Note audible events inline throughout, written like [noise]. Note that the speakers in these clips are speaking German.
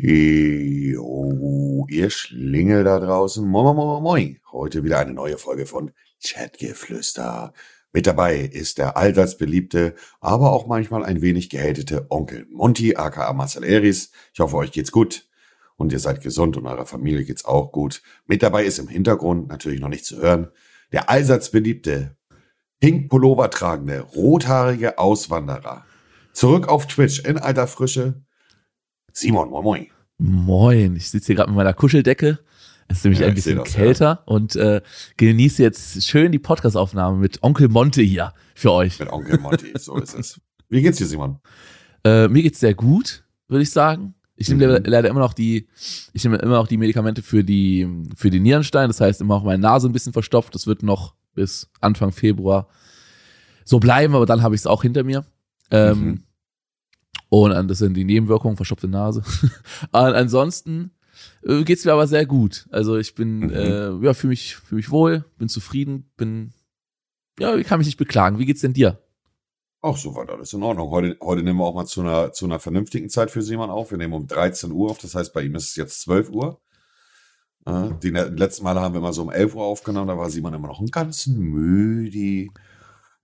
Jo, ihr Schlingel da draußen. Moin, moin, moin, moin. Heute wieder eine neue Folge von Chatgeflüster. Mit dabei ist der allseits beliebte, aber auch manchmal ein wenig gehatete Onkel Monty, aka Marcel Eris. Ich hoffe, euch geht's gut und ihr seid gesund und eurer Familie geht's auch gut. Mit dabei ist im Hintergrund natürlich noch nicht zu hören der allseits beliebte, pink Pullover tragende, rothaarige Auswanderer. Zurück auf Twitch in alter Frische, Simon, moin moin. Moin, ich sitze hier gerade mit meiner Kuscheldecke. Es ist nämlich ja, ein bisschen das, kälter ja. und äh, genieße jetzt schön die Podcast-Aufnahme mit Onkel Monte hier für euch. Mit Onkel Monte, so ist es. Wie geht's dir, Simon? Äh, mir geht's sehr gut, würde ich sagen. Ich nehme mhm. leider immer noch die, ich nehme immer noch die Medikamente für die, für die Nierenstein. Das heißt, immer auch meine Nase ein bisschen verstopft. Das wird noch bis Anfang Februar so bleiben, aber dann habe ich es auch hinter mir. Ähm, mhm. Und das sind die Nebenwirkungen, verstopfte Nase. [laughs] ansonsten äh, geht's mir aber sehr gut. Also ich bin, mhm. äh, ja, fühle mich, fühl mich wohl, bin zufrieden, bin, ja, ich kann mich nicht beklagen. Wie geht's denn dir? Auch soweit alles in Ordnung. Heute, heute nehmen wir auch mal zu einer, zu einer vernünftigen Zeit für Simon auf. Wir nehmen um 13 Uhr auf, das heißt, bei ihm ist es jetzt 12 Uhr. Äh, die letzten Male haben wir immer so um 11 Uhr aufgenommen, da war Simon immer noch ein ganz müde.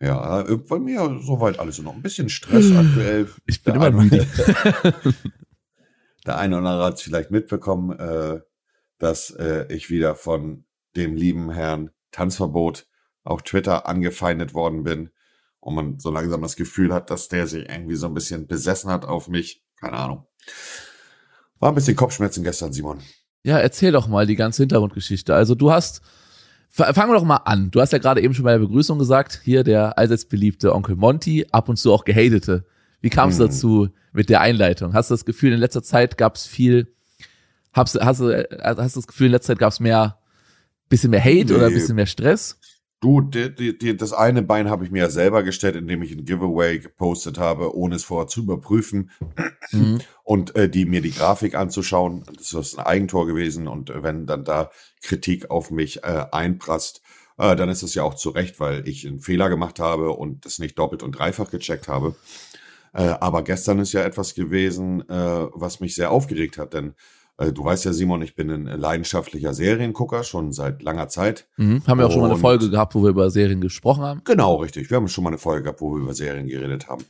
Ja, bei mir soweit alles noch ein bisschen Stress aktuell. Ich bin der immer müde. [laughs] der eine oder andere hat es vielleicht mitbekommen, äh, dass äh, ich wieder von dem lieben Herrn Tanzverbot auf Twitter angefeindet worden bin und man so langsam das Gefühl hat, dass der sich irgendwie so ein bisschen besessen hat auf mich. Keine Ahnung. War ein bisschen Kopfschmerzen gestern, Simon. Ja, erzähl doch mal die ganze Hintergrundgeschichte. Also du hast Fangen wir doch mal an. Du hast ja gerade eben schon bei der Begrüßung gesagt, hier der allseits beliebte Onkel Monty, ab und zu auch gehatete. Wie kam es hm. dazu mit der Einleitung? Hast du das Gefühl, in letzter Zeit gab es viel, hast, hast, hast du das Gefühl, in letzter Zeit gab es mehr, bisschen mehr Hate nee. oder ein bisschen mehr Stress? Du, die, die, die, das eine Bein habe ich mir ja selber gestellt, indem ich ein Giveaway gepostet habe, ohne es vorher zu überprüfen mhm. und äh, die mir die Grafik anzuschauen. Das ist ein Eigentor gewesen und wenn dann da Kritik auf mich äh, einprasst, äh, dann ist es ja auch zu Recht, weil ich einen Fehler gemacht habe und das nicht doppelt und dreifach gecheckt habe. Äh, aber gestern ist ja etwas gewesen, äh, was mich sehr aufgeregt hat, denn äh, du weißt ja, Simon, ich bin ein leidenschaftlicher Seriengucker schon seit langer Zeit. Mhm. Haben wir auch schon mal eine Folge gehabt, wo wir über Serien gesprochen haben? Genau, richtig. Wir haben schon mal eine Folge gehabt, wo wir über Serien geredet haben.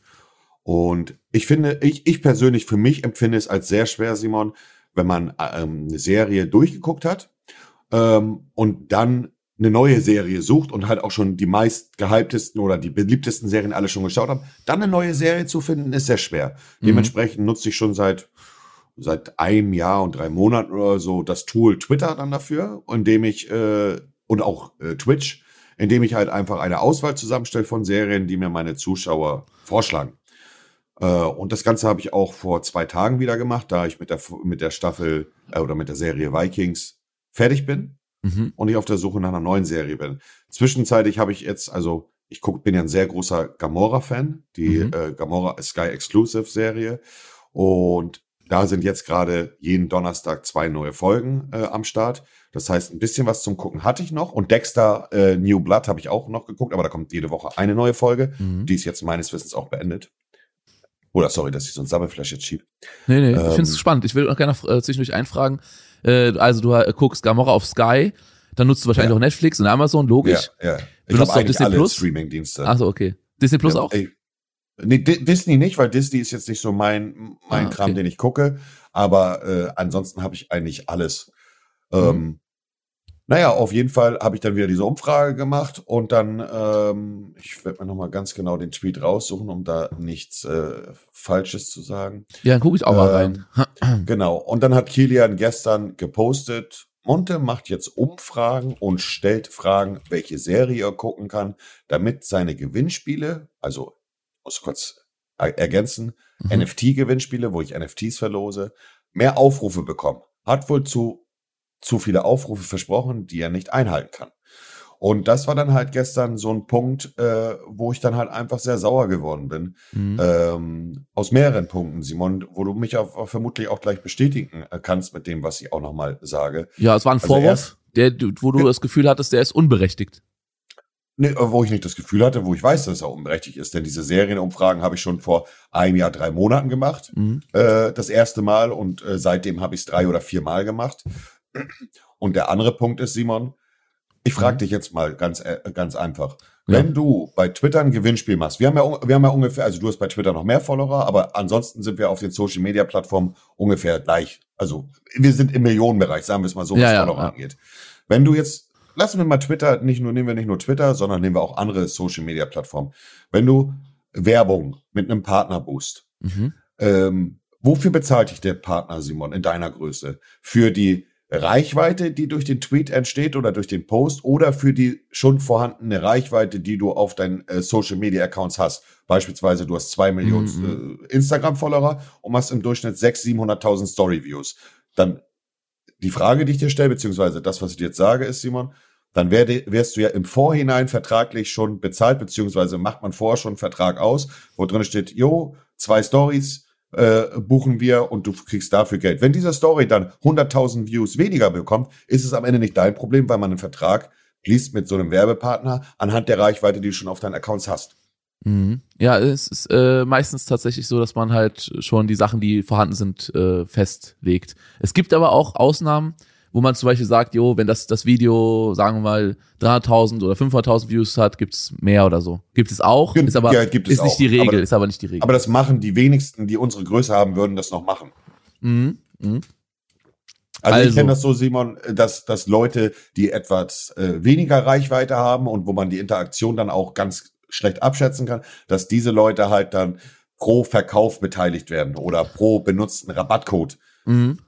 Und ich finde, ich, ich persönlich für mich empfinde es als sehr schwer, Simon, wenn man ähm, eine Serie durchgeguckt hat ähm, und dann eine neue Serie sucht und halt auch schon die meist gehyptesten oder die beliebtesten Serien alle schon geschaut haben, dann eine neue Serie zu finden, ist sehr schwer. Mhm. Dementsprechend nutze ich schon seit seit einem Jahr und drei Monaten oder so das Tool Twitter dann dafür, indem ich äh, und auch äh, Twitch, indem ich halt einfach eine Auswahl zusammenstelle von Serien, die mir meine Zuschauer vorschlagen. Äh, und das Ganze habe ich auch vor zwei Tagen wieder gemacht, da ich mit der mit der Staffel äh, oder mit der Serie Vikings fertig bin mhm. und ich auf der Suche nach einer neuen Serie bin. Zwischenzeitlich habe ich jetzt, also ich guck, bin ja ein sehr großer Gamora-Fan, die mhm. äh, Gamora Sky Exclusive Serie. Und da sind jetzt gerade jeden Donnerstag zwei neue Folgen äh, am Start. Das heißt, ein bisschen was zum Gucken hatte ich noch. Und Dexter äh, New Blood habe ich auch noch geguckt, aber da kommt jede Woche eine neue Folge. Mhm. Die ist jetzt meines Wissens auch beendet. Oder sorry, dass ich so ein Sammelflash jetzt schieb. Nee, nee, ähm, ich finde es spannend. Ich will auch gerne äh, zwischendurch einfragen. Äh, also du äh, guckst Gamora auf Sky, dann nutzt du wahrscheinlich ja. auch Netflix und Amazon, logisch. Ja, ja. Ich Benutzt du auch Disney Plus? Streaming-Dienste. Achso, okay. Disney Plus ja, auch? Ey, Nee, Disney nicht, weil Disney ist jetzt nicht so mein, mein ah, okay. Kram, den ich gucke. Aber äh, ansonsten habe ich eigentlich alles. Mhm. Ähm, naja, auf jeden Fall habe ich dann wieder diese Umfrage gemacht und dann, ähm, ich werde mir nochmal ganz genau den Tweet raussuchen, um da nichts äh, Falsches zu sagen. Ja, dann gucke ich auch mal ähm, rein. genau. Und dann hat Kilian gestern gepostet, Monte macht jetzt Umfragen und stellt Fragen, welche Serie er gucken kann, damit seine Gewinnspiele, also muss kurz ergänzen, mhm. NFT-Gewinnspiele, wo ich NFTs verlose, mehr Aufrufe bekommen. Hat wohl zu, zu viele Aufrufe versprochen, die er nicht einhalten kann. Und das war dann halt gestern so ein Punkt, äh, wo ich dann halt einfach sehr sauer geworden bin. Mhm. Ähm, aus mehreren Punkten, Simon, wo du mich auch, vermutlich auch gleich bestätigen äh, kannst mit dem, was ich auch nochmal sage. Ja, es war ein also Vorwurf, der, wo du das Gefühl hattest, der ist unberechtigt. Nee, wo ich nicht das Gefühl hatte, wo ich weiß, dass er unberechtigt ist. Denn diese Serienumfragen habe ich schon vor einem Jahr, drei Monaten gemacht. Mhm. Äh, das erste Mal. Und äh, seitdem habe ich es drei oder vier Mal gemacht. Und der andere Punkt ist, Simon, ich frage mhm. dich jetzt mal ganz, äh, ganz einfach. Ja. Wenn du bei Twitter ein Gewinnspiel machst, wir haben ja, wir haben ja ungefähr, also du hast bei Twitter noch mehr Follower, aber ansonsten sind wir auf den Social Media Plattformen ungefähr gleich. Also wir sind im Millionenbereich, sagen wir es mal so, was ja, Follower ja. angeht. Wenn du jetzt lassen wir mal Twitter, nicht nur, nehmen wir nicht nur Twitter, sondern nehmen wir auch andere Social Media Plattformen. Wenn du Werbung mit einem Partner boost, mhm. ähm, wofür bezahlt dich der Partner, Simon, in deiner Größe? Für die Reichweite, die durch den Tweet entsteht oder durch den Post oder für die schon vorhandene Reichweite, die du auf deinen äh, Social Media Accounts hast. Beispielsweise, du hast zwei Millionen mhm. äh, Instagram-Follower und hast im Durchschnitt 600.000, 700.000 Story-Views. Dann die Frage, die ich dir stelle, beziehungsweise das, was ich dir jetzt sage, ist, Simon, dann werde, wärst du ja im Vorhinein vertraglich schon bezahlt, beziehungsweise macht man vorher schon einen Vertrag aus, wo drin steht, jo, zwei Stories äh, buchen wir und du kriegst dafür Geld. Wenn diese Story dann 100.000 Views weniger bekommt, ist es am Ende nicht dein Problem, weil man einen Vertrag schließt mit so einem Werbepartner anhand der Reichweite, die du schon auf deinen Accounts hast. Mhm. Ja, es ist äh, meistens tatsächlich so, dass man halt schon die Sachen, die vorhanden sind, äh, festlegt. Es gibt aber auch Ausnahmen, wo man zum Beispiel sagt, jo, wenn das, das Video, sagen wir mal, 300.000 oder 500.000 Views hat, gibt's mehr oder so. Gibt es auch, ist aber ja, gibt ist nicht auch. die Regel, aber, ist aber nicht die Regel. Aber das machen die wenigsten, die unsere Größe haben, würden das noch machen. Mhm. Mhm. Also, also, ich kenne das so, Simon, dass, dass Leute, die etwas äh, weniger Reichweite haben und wo man die Interaktion dann auch ganz schlecht abschätzen kann, dass diese Leute halt dann pro Verkauf beteiligt werden oder pro benutzten Rabattcode. Mhm.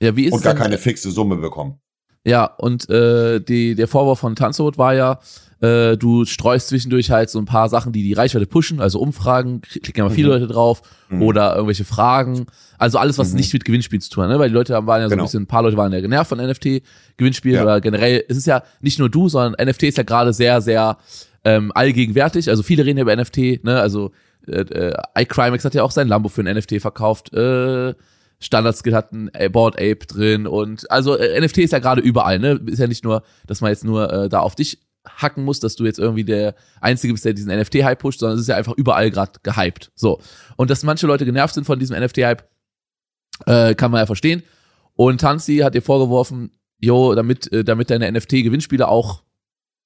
Ja, wie ist und gar denn, keine fixe Summe bekommen. Ja, und äh, die, der Vorwurf von Tanzrot war ja, äh, du streust zwischendurch halt so ein paar Sachen, die die Reichweite pushen, also Umfragen, klicken immer viele mhm. Leute drauf mhm. oder irgendwelche Fragen, also alles, was mhm. nicht mit Gewinnspiel zu tun hat, ne? weil die Leute waren ja so genau. ein bisschen, ein paar Leute waren ja genervt von NFT-Gewinnspielen ja. oder generell, es ist ja nicht nur du, sondern NFT ist ja gerade sehr, sehr ähm, allgegenwärtig, also viele reden ja über NFT, ne, also äh, äh, iCrimex hat ja auch sein Lambo für ein NFT verkauft, äh, Standard-Skill hat ein Board Ape drin und also äh, NFT ist ja gerade überall, ne? Ist ja nicht nur, dass man jetzt nur äh, da auf dich hacken muss, dass du jetzt irgendwie der Einzige bist, der diesen NFT-Hype pusht, sondern es ist ja einfach überall gerade gehypt. So. Und dass manche Leute genervt sind von diesem NFT-Hype, äh, kann man ja verstehen. Und Tanzi hat dir vorgeworfen, jo, damit, äh, damit deine NFT-Gewinnspiele auch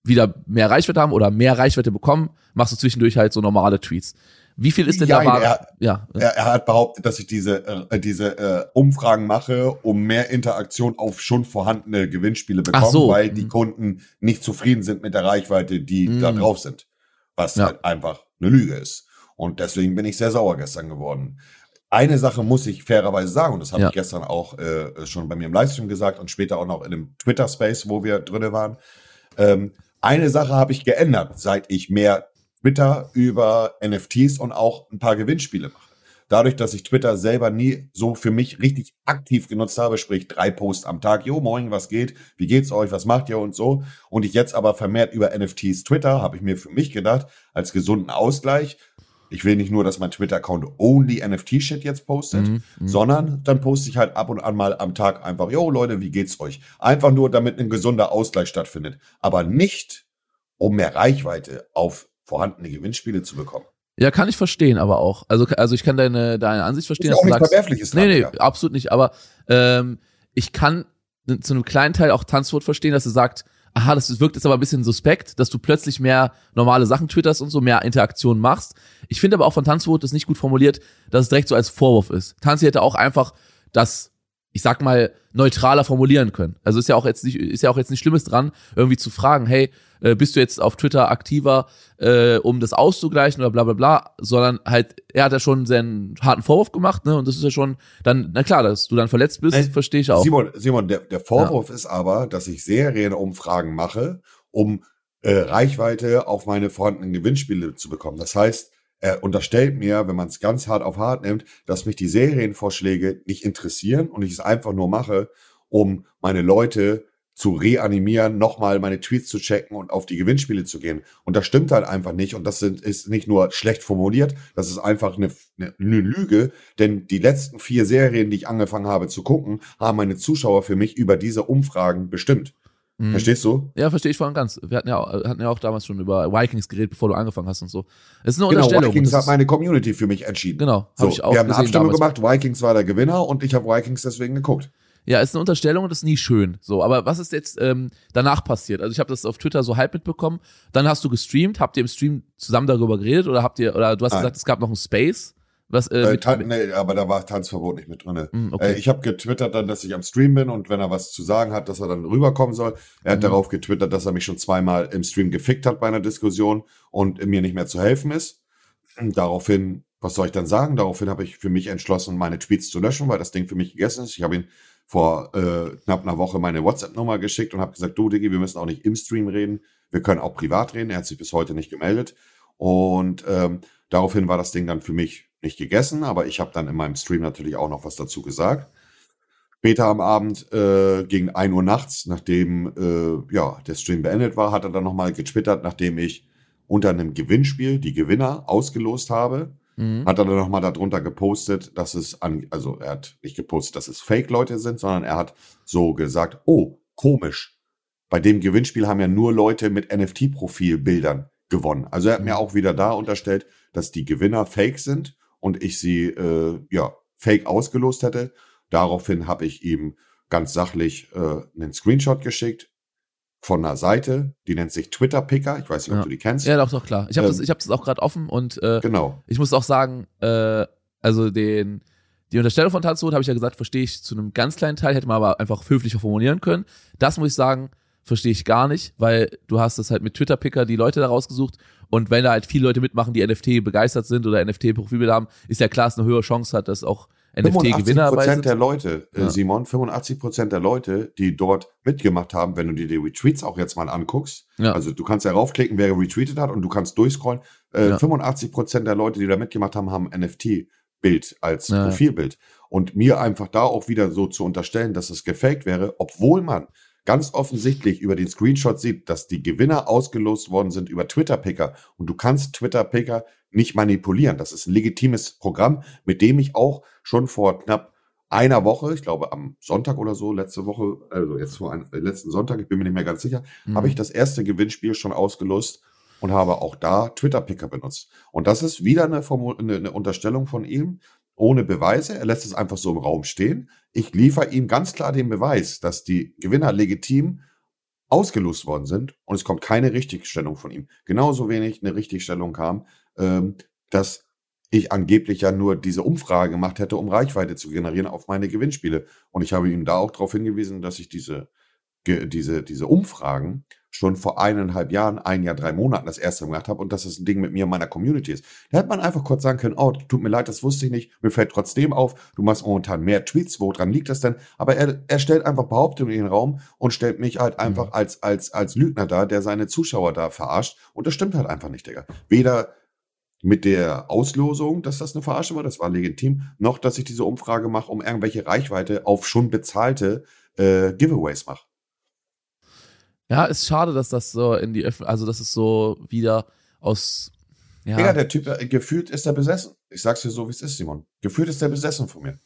wieder mehr Reichweite haben oder mehr Reichweite bekommen, machst du zwischendurch halt so normale Tweets. Wie viel ist denn ja, da wahr? Er, ja. Er, er, hat behauptet, dass ich diese, äh, diese äh, Umfragen mache, um mehr Interaktion auf schon vorhandene Gewinnspiele bekommen, so. weil die mhm. Kunden nicht zufrieden sind mit der Reichweite, die mhm. da drauf sind. Was ja. halt einfach eine Lüge ist. Und deswegen bin ich sehr sauer gestern geworden. Eine Sache muss ich fairerweise sagen, und das habe ja. ich gestern auch äh, schon bei mir im Livestream gesagt und später auch noch in dem Twitter-Space, wo wir drinne waren. Ähm, eine Sache habe ich geändert, seit ich mehr Twitter über NFTs und auch ein paar Gewinnspiele mache. Dadurch, dass ich Twitter selber nie so für mich richtig aktiv genutzt habe, sprich drei Posts am Tag, jo, moin, was geht, wie geht's euch, was macht ihr und so. Und ich jetzt aber vermehrt über NFTs Twitter, habe ich mir für mich gedacht, als gesunden Ausgleich, ich will nicht nur, dass mein Twitter-Account only NFT-Shit jetzt postet, mhm, mhm, sondern dann poste ich halt ab und an mal am Tag einfach, jo Leute, wie geht's euch? Einfach nur, damit ein gesunder Ausgleich stattfindet. Aber nicht, um mehr Reichweite auf vorhandene Gewinnspiele zu bekommen. Ja, kann ich verstehen, aber auch. Also, also ich kann deine, deine Ansicht verstehen. Ist auch nichts Verwerfliches Nee, nee, ja. absolut nicht. Aber ähm, ich kann zu einem kleinen Teil auch Tanzwort verstehen, dass er sagt, aha, das wirkt jetzt aber ein bisschen suspekt, dass du plötzlich mehr normale Sachen twitterst und so mehr Interaktion machst. Ich finde aber auch von Tanzwort das nicht gut formuliert, dass es direkt so als Vorwurf ist. Tanzi hätte auch einfach das ich sag mal, neutraler formulieren können. Also ist ja auch jetzt nicht, ist ja auch jetzt nicht Schlimmes dran, irgendwie zu fragen, hey, äh, bist du jetzt auf Twitter aktiver, äh, um das auszugleichen oder bla bla bla, sondern halt, er hat ja schon seinen harten Vorwurf gemacht, ne? Und das ist ja schon dann, na klar, dass du dann verletzt bist, äh, verstehe ich auch. Simon, Simon, der, der Vorwurf ja. ist aber, dass ich Serienumfragen mache, um äh, Reichweite auf meine vorhandenen Gewinnspiele zu bekommen. Das heißt, er unterstellt mir, wenn man es ganz hart auf hart nimmt, dass mich die Serienvorschläge nicht interessieren und ich es einfach nur mache, um meine Leute zu reanimieren, nochmal meine Tweets zu checken und auf die Gewinnspiele zu gehen. Und das stimmt halt einfach nicht. Und das sind, ist nicht nur schlecht formuliert, das ist einfach eine, eine, eine Lüge. Denn die letzten vier Serien, die ich angefangen habe zu gucken, haben meine Zuschauer für mich über diese Umfragen bestimmt. Mhm. Verstehst du? Ja, verstehe ich voll und ganz. Wir hatten ja, auch, hatten ja auch damals schon über Vikings geredet, bevor du angefangen hast und so. Es ist eine genau, Unterstellung. Vikings hat meine Community für mich entschieden. Genau, so, ich auch Wir haben eine Abstimmung gemacht, Vikings war der Gewinner und ich habe Vikings deswegen geguckt. Ja, ist eine Unterstellung und das ist nie schön. So, aber was ist jetzt ähm, danach passiert? Also ich habe das auf Twitter so halb mitbekommen. Dann hast du gestreamt. Habt ihr im Stream zusammen darüber geredet oder habt ihr oder du hast Nein. gesagt, es gab noch ein Space? Was, äh, äh, nee, aber da war Tanzverbot nicht mit drin. Mm, okay. äh, ich habe getwittert dann, dass ich am Stream bin und wenn er was zu sagen hat, dass er dann rüberkommen soll. Er hat mm. darauf getwittert, dass er mich schon zweimal im Stream gefickt hat bei einer Diskussion und mir nicht mehr zu helfen ist. Daraufhin, was soll ich dann sagen? Daraufhin habe ich für mich entschlossen, meine Tweets zu löschen, weil das Ding für mich gegessen ist. Ich habe ihn vor äh, knapp einer Woche meine WhatsApp-Nummer geschickt und habe gesagt, du Diggi, wir müssen auch nicht im Stream reden, wir können auch privat reden. Er hat sich bis heute nicht gemeldet. Und ähm, daraufhin war das Ding dann für mich nicht gegessen, aber ich habe dann in meinem Stream natürlich auch noch was dazu gesagt. Später am Abend, äh, gegen 1 Uhr nachts, nachdem äh, ja, der Stream beendet war, hat er dann nochmal getwittert, nachdem ich unter einem Gewinnspiel die Gewinner ausgelost habe. Mhm. Hat er dann nochmal darunter gepostet, dass es an, also er hat nicht gepostet, dass es Fake-Leute sind, sondern er hat so gesagt, oh, komisch. Bei dem Gewinnspiel haben ja nur Leute mit NFT-Profilbildern gewonnen. Also er hat mir mhm. auch wieder da unterstellt, dass die Gewinner Fake sind und ich sie äh, ja fake ausgelost hätte. Daraufhin habe ich ihm ganz sachlich äh, einen Screenshot geschickt von einer Seite, die nennt sich Twitter Picker. Ich weiß nicht, ob ja. du die kennst. Ja, doch, doch, klar. Ich habe ähm, das, ich hab das auch gerade offen und äh, genau. ich muss auch sagen, äh, also den, die Unterstellung von Tatsuot habe ich ja gesagt, verstehe ich zu einem ganz kleinen Teil, hätte man aber einfach höflicher formulieren können. Das muss ich sagen, verstehe ich gar nicht, weil du hast das halt mit Twitter-Picker die Leute da rausgesucht und wenn da halt viele Leute mitmachen, die NFT begeistert sind oder NFT-Profilbilder haben, ist ja klar, dass eine höhere Chance hat, dass auch NFT-Gewinner dabei sind. der Leute, äh, ja. Simon, 85 Prozent der Leute, die dort mitgemacht haben, wenn du dir die Retweets auch jetzt mal anguckst, ja. also du kannst ja raufklicken, wer retweetet hat und du kannst durchscrollen, äh, ja. 85 Prozent der Leute, die da mitgemacht haben, haben NFT-Bild als Profilbild. Und mir einfach da auch wieder so zu unterstellen, dass es gefaked wäre, obwohl man ganz offensichtlich über den Screenshot sieht, dass die Gewinner ausgelost worden sind über Twitter-Picker. Und du kannst Twitter-Picker nicht manipulieren. Das ist ein legitimes Programm, mit dem ich auch schon vor knapp einer Woche, ich glaube am Sonntag oder so, letzte Woche, also jetzt vor einem, letzten Sonntag, ich bin mir nicht mehr ganz sicher, mhm. habe ich das erste Gewinnspiel schon ausgelost und habe auch da Twitter-Picker benutzt. Und das ist wieder eine, eine, eine Unterstellung von ihm, ohne Beweise. Er lässt es einfach so im Raum stehen. Ich liefere ihm ganz klar den Beweis, dass die Gewinner legitim ausgelost worden sind und es kommt keine Richtigstellung von ihm. Genauso wenig eine Richtigstellung kam, ähm, dass ich angeblich ja nur diese Umfrage gemacht hätte, um Reichweite zu generieren auf meine Gewinnspiele. Und ich habe ihm da auch darauf hingewiesen, dass ich diese, diese, diese Umfragen schon vor eineinhalb Jahren, ein Jahr, drei Monaten das erste Mal gemacht habe und dass das ein Ding mit mir und meiner Community ist. Da hätte man einfach kurz sagen können, oh, tut mir leid, das wusste ich nicht, mir fällt trotzdem auf, du machst momentan mehr Tweets, woran liegt das denn? Aber er, er stellt einfach Behauptungen in den Raum und stellt mich halt einfach mhm. als, als, als Lügner da, der seine Zuschauer da verarscht und das stimmt halt einfach nicht, Digga. Weder mit der Auslosung, dass das eine Verarsche war, das war legitim, noch, dass ich diese Umfrage mache, um irgendwelche Reichweite auf schon bezahlte äh, Giveaways mache. Ja, ist schade, dass das so in die Öffentlichkeit, also dass es so wieder aus. Ja, ja der Typ, äh, gefühlt ist er besessen. Ich sag's dir so, wie es ist, Simon. Gefühlt ist er besessen von mir.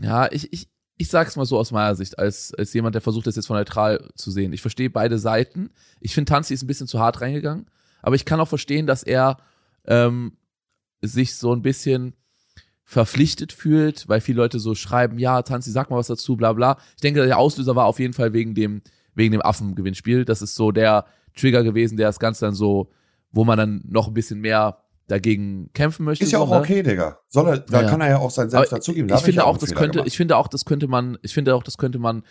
Ja, ich, ich, ich sag's mal so aus meiner Sicht, als, als jemand, der versucht, das jetzt von neutral zu sehen. Ich verstehe beide Seiten. Ich finde, Tanzi ist ein bisschen zu hart reingegangen. Aber ich kann auch verstehen, dass er ähm, sich so ein bisschen verpflichtet fühlt, weil viele Leute so schreiben, ja, Tanzi, sag mal was dazu, bla bla. Ich denke, der Auslöser war auf jeden Fall wegen dem wegen dem Affengewinnspiel. Das ist so der Trigger gewesen, der das Ganze dann so, wo man dann noch ein bisschen mehr dagegen kämpfen möchte. Ist ja so, auch ne? okay, Digga. Soll er, da ja. kann er ja auch sein Selbst dazugeben. Da ich finde auch, das könnte, gemacht. ich finde auch, das könnte man, ich finde auch, das könnte man,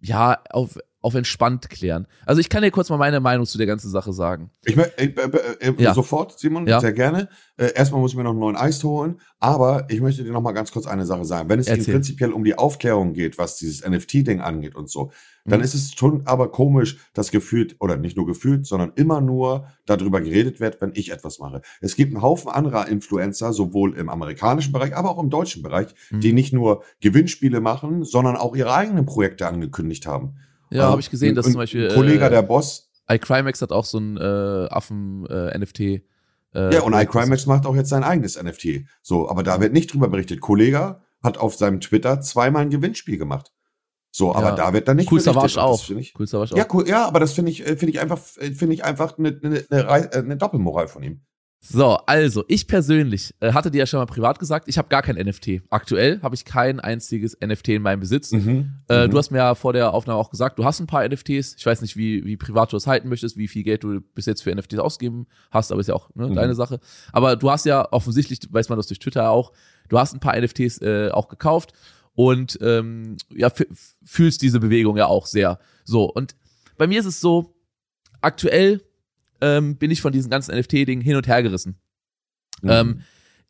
ja, auf, auf entspannt klären. Also ich kann dir kurz mal meine Meinung zu der ganzen Sache sagen. Ich äh, äh, äh, ja. sofort, Simon, ja. sehr gerne. Äh, erstmal muss ich mir noch einen neuen Eis holen, aber ich möchte dir noch mal ganz kurz eine Sache sagen. Wenn es Ihnen prinzipiell um die Aufklärung geht, was dieses NFT-Ding angeht und so, dann mhm. ist es schon aber komisch, dass gefühlt, oder nicht nur gefühlt, sondern immer nur darüber geredet wird, wenn ich etwas mache. Es gibt einen Haufen anderer Influencer, sowohl im amerikanischen Bereich, aber auch im deutschen Bereich, mhm. die nicht nur Gewinnspiele machen, sondern auch ihre eigenen Projekte angekündigt haben. Ja, habe ich gesehen, dass zum Beispiel. Ein Kollege, äh, der Boss. iCrimex hat auch so ein äh, Affen-NFT. Äh, äh, ja, und iCrimex macht auch jetzt sein eigenes NFT. So, aber da wird nicht drüber berichtet. Kollege hat auf seinem Twitter zweimal ein Gewinnspiel gemacht. So, aber Ja. da wird dann nicht Cool. Savage das auch. finde Ich, Cool Savage ja, cool, ja, aber das finde ich, äh, finde ich einfach, äh, finde ich einfach eine, äh, eine Doppelmoral von ihm. So, also ich persönlich äh, hatte dir ja schon mal privat gesagt, ich habe gar kein NFT. Aktuell habe ich kein einziges NFT in meinem Besitz. Mhm. Äh, Mhm. Du hast mir ja vor der Aufnahme auch gesagt, du hast ein paar NFTs. Ich weiß nicht, wie, wie privat du das halten möchtest, wie viel Geld du bis jetzt für NFTs ausgeben hast, aber ist ja auch ne, Mhm. deine Sache. Aber du hast ja offensichtlich, weiß man das durch Twitter auch, du hast ein paar NFTs äh, auch gekauft und ähm, ja, fühlst diese Bewegung ja auch sehr. So, und bei mir ist es so, aktuell ähm, bin ich von diesen ganzen NFT-Dingen hin und her gerissen. Mhm. Ähm,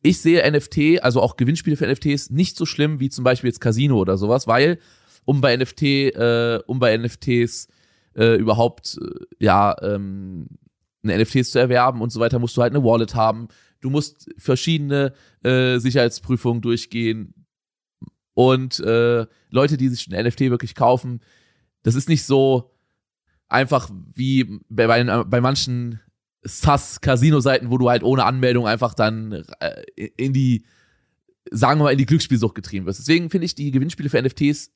ich sehe NFT, also auch Gewinnspiele für NFTs, nicht so schlimm wie zum Beispiel jetzt Casino oder sowas, weil um bei NFT, äh, um bei NFTs äh, überhaupt äh, ja ähm, eine NFTs zu erwerben und so weiter, musst du halt eine Wallet haben. Du musst verschiedene äh, Sicherheitsprüfungen durchgehen und äh, Leute, die sich ein NFT wirklich kaufen, das ist nicht so einfach wie bei, bei, bei manchen SAS-Casino-Seiten, wo du halt ohne Anmeldung einfach dann äh, in die, sagen wir mal, in die Glücksspielsucht getrieben wirst. Deswegen finde ich die Gewinnspiele für NFTs,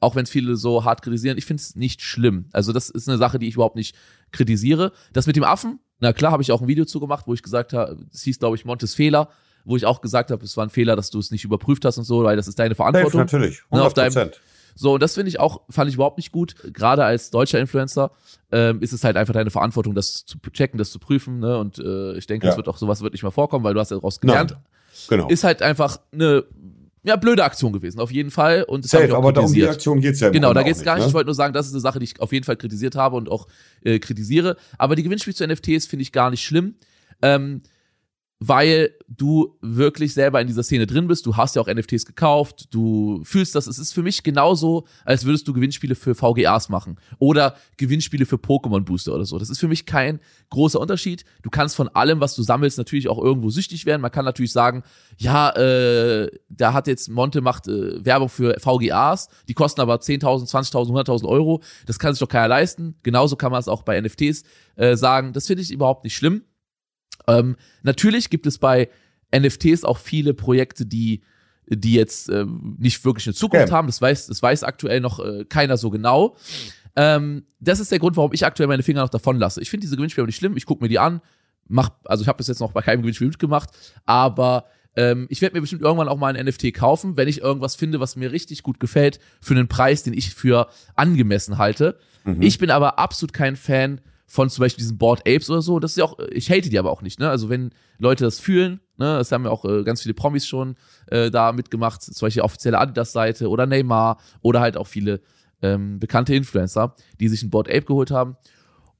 auch wenn es viele so hart kritisieren, ich finde es nicht schlimm. Also das ist eine Sache, die ich überhaupt nicht kritisiere. Das mit dem Affen, na klar, habe ich auch ein Video zu gemacht, wo ich gesagt habe, es hieß, glaube ich, Montes Fehler, wo ich auch gesagt habe, es war ein Fehler, dass du es nicht überprüft hast und so, weil das ist deine Safe, Verantwortung. natürlich. Ne, 100 auf deinem- Prozent. So, und das finde ich auch, fand ich überhaupt nicht gut. Gerade als deutscher Influencer ähm, ist es halt einfach deine Verantwortung, das zu checken, das zu prüfen. Ne? Und äh, ich denke, Ja. es wird auch sowas wird nicht mehr vorkommen, weil du hast ja daraus gelernt. Genau. Ist halt einfach eine ja, blöde Aktion gewesen, auf jeden Fall. Und das Safe, auch aber da um die. Aktion geht's ja im Genau, Grunde da geht's gar nicht. ne? Ich wollte nur sagen, das ist eine Sache, die ich auf jeden Fall kritisiert habe und auch äh, kritisiere. Aber die Gewinnspiele zu NFTs finde ich gar nicht schlimm. Ähm, weil du wirklich selber in dieser Szene drin bist. Du hast ja auch NFTs gekauft, du fühlst das. Es ist für mich genauso, als würdest du Gewinnspiele für VGAs machen oder Gewinnspiele für Pokémon Booster oder so. Das ist für mich kein großer Unterschied. Du kannst von allem, was du sammelst, natürlich auch irgendwo süchtig werden. Man kann natürlich sagen, ja, äh, da hat jetzt Monte macht äh, Werbung für VGAs, die kosten aber 10.000, 20.000, 100.000 Euro. Das kann sich doch keiner leisten. Genauso kann man es auch bei NFTs äh, sagen. Das finde ich überhaupt nicht schlimm. Ähm, natürlich gibt es bei NFTs auch viele Projekte, die die jetzt ähm, nicht wirklich eine Zukunft Ja. haben. Das weiß, das weiß aktuell noch äh, keiner so genau. Ähm, das ist der Grund, warum ich aktuell meine Finger noch davon lasse. Ich finde diese Gewinnspiele aber nicht schlimm. Ich gucke mir die an. Mach, also ich habe bis jetzt noch bei keinem Gewinnspiel mitgemacht, aber ähm, ich werde mir bestimmt irgendwann auch mal ein NFT kaufen, wenn ich irgendwas finde, was mir richtig gut gefällt, für einen Preis, den ich für angemessen halte. Mhm. Ich bin aber absolut kein Fan von zum Beispiel diesen Board Apes oder so. Das ist ja auch, ich hate die aber auch nicht, ne? Also wenn Leute das fühlen, ne, das haben ja auch äh, ganz viele Promis schon äh, da mitgemacht, zum Beispiel die offizielle Adidas-Seite oder Neymar oder halt auch viele ähm, bekannte Influencer, die sich ein Board Ape geholt haben.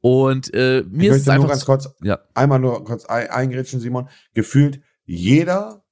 Und äh, Ich mir ist es möchte nur einfach ganz kurz, ja. einmal nur kurz ein, eingrätschen, Simon. Gefühlt jeder,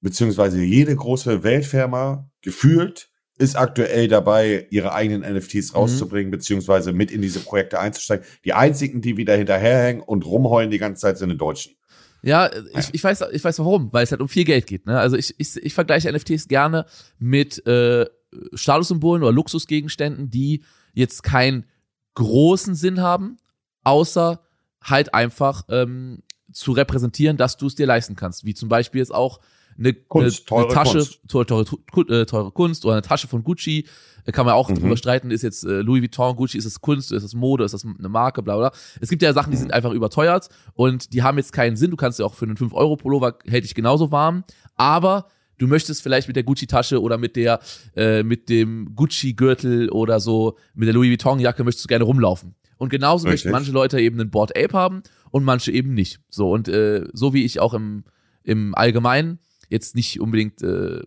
beziehungsweise jede große Weltfirma, gefühlt, ist aktuell dabei, ihre eigenen Mhm. NFTs rauszubringen, beziehungsweise mit in diese Projekte einzusteigen. Die einzigen, die wieder hinterherhängen und rumheulen die ganze Zeit, sind die Deutschen. Ja, ich, ich weiß, ich weiß warum, weil es halt um viel Geld geht. Ne? Also ich, ich, ich vergleiche NFTs gerne mit äh, Statussymbolen oder Luxusgegenständen, die jetzt keinen großen Sinn haben, außer halt einfach ähm, zu repräsentieren, dass du es dir leisten kannst. Wie zum Beispiel jetzt auch eine, Kunst, eine, eine Tasche, Kunst. teure, teure, teure, äh, teure Kunst oder eine Tasche von Gucci. Da kann man auch Mhm. drüber streiten, ist jetzt äh, Louis Vuitton, Gucci, ist das Kunst, ist das Mode, ist das eine Marke, bla bla. Es gibt ja Sachen, die Mhm. sind einfach überteuert und die haben jetzt keinen Sinn. Du kannst ja auch für einen 5-Euro-Pullover hält dich genauso warm, aber du möchtest vielleicht mit der Gucci-Tasche oder mit der, äh, mit dem Gucci-Gürtel oder so, mit der Louis Vuitton-Jacke möchtest du gerne rumlaufen. Und genauso Richtig. möchten manche Leute eben einen Board Ape haben und manche eben nicht. So, und äh, so wie ich auch im, im Allgemeinen jetzt nicht unbedingt äh,